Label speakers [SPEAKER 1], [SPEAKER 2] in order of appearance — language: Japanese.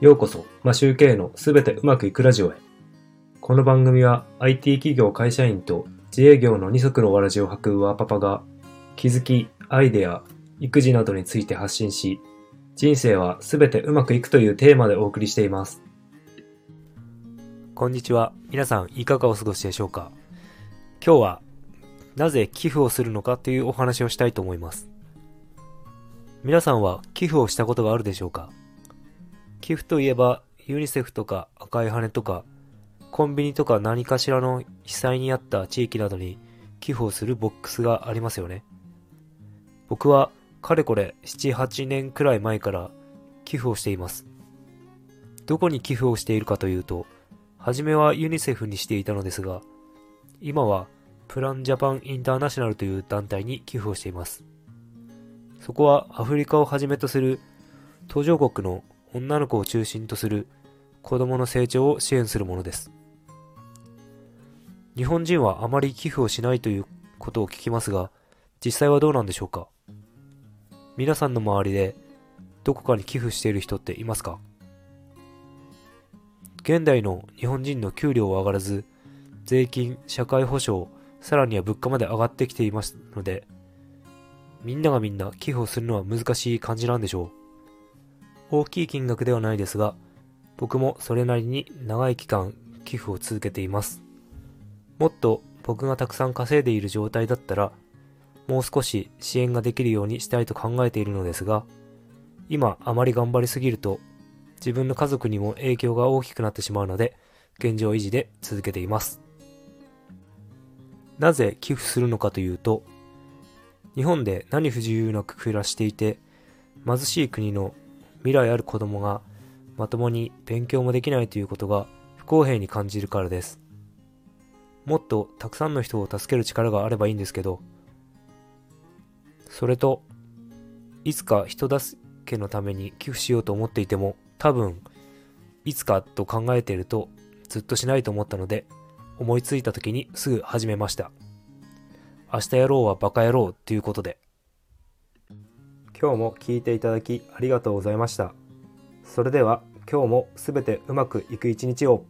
[SPEAKER 1] ようこそ、マシューケのすべてうまくいくラジオへ。この番組は IT 企業会社員と自営業の二足のわらじを履くワーパパが気づき、アイデア、育児などについて発信し、人生はすべてうまくいくというテーマでお送りしています。
[SPEAKER 2] こんにちは。皆さん、いかがお過ごしでしょうか？今日は、なぜ寄付をするのかというお話をしたいと思います。皆さんは寄付をしたことがあるでしょうか？寄付といえば、ユニセフとか赤い羽とか、コンビニとか何かしらの被災にあった地域などに寄付をするボックスがありますよね。僕は、かれこれ7、8年くらい前から寄付をしています。どこに寄付をしているかというと、はじめはユニセフにしていたのですが、今はプランジャパンインターナショナルという団体に寄付をしています。そこはアフリカをはじめとする途上国の女の子を中心とする子供の成長を支援するものです。日本人はあまり寄付をしないということを聞きますが、実際はどうなんでしょうか？皆さんの周りでどこかに寄付している人っていますか？現代の日本人の給料は上がらず、税金、社会保障、さらには物価まで上がってきていますので、みんながみんな寄付をするのは難しい感じなんでしょう。大きい金額ではないですが、僕もそれなりに長い期間寄付を続けています。もっと僕がたくさん稼いでいる状態だったら、もう少し支援ができるようにしたいと考えているのですが、今あまり頑張りすぎると自分の家族にも影響が大きくなってしまうので、現状維持で続けています。なぜ寄付するのかというと、日本で何不自由なく暮らしていて、貧しい国の未来ある子供がまともに勉強もできないということが不公平に感じるからです。もっとたくさんの人を助ける力があればいいんですけど、それと、いつか人助けのために寄付しようと思っていても、多分、いつかと考えているとずっとしないと思ったので、思いついた時にすぐ始めました。明日やろうはバカ野郎ということで。
[SPEAKER 1] 今日も聞いていただきありがとうございました。それでは今日もすべてうまくいく一日を。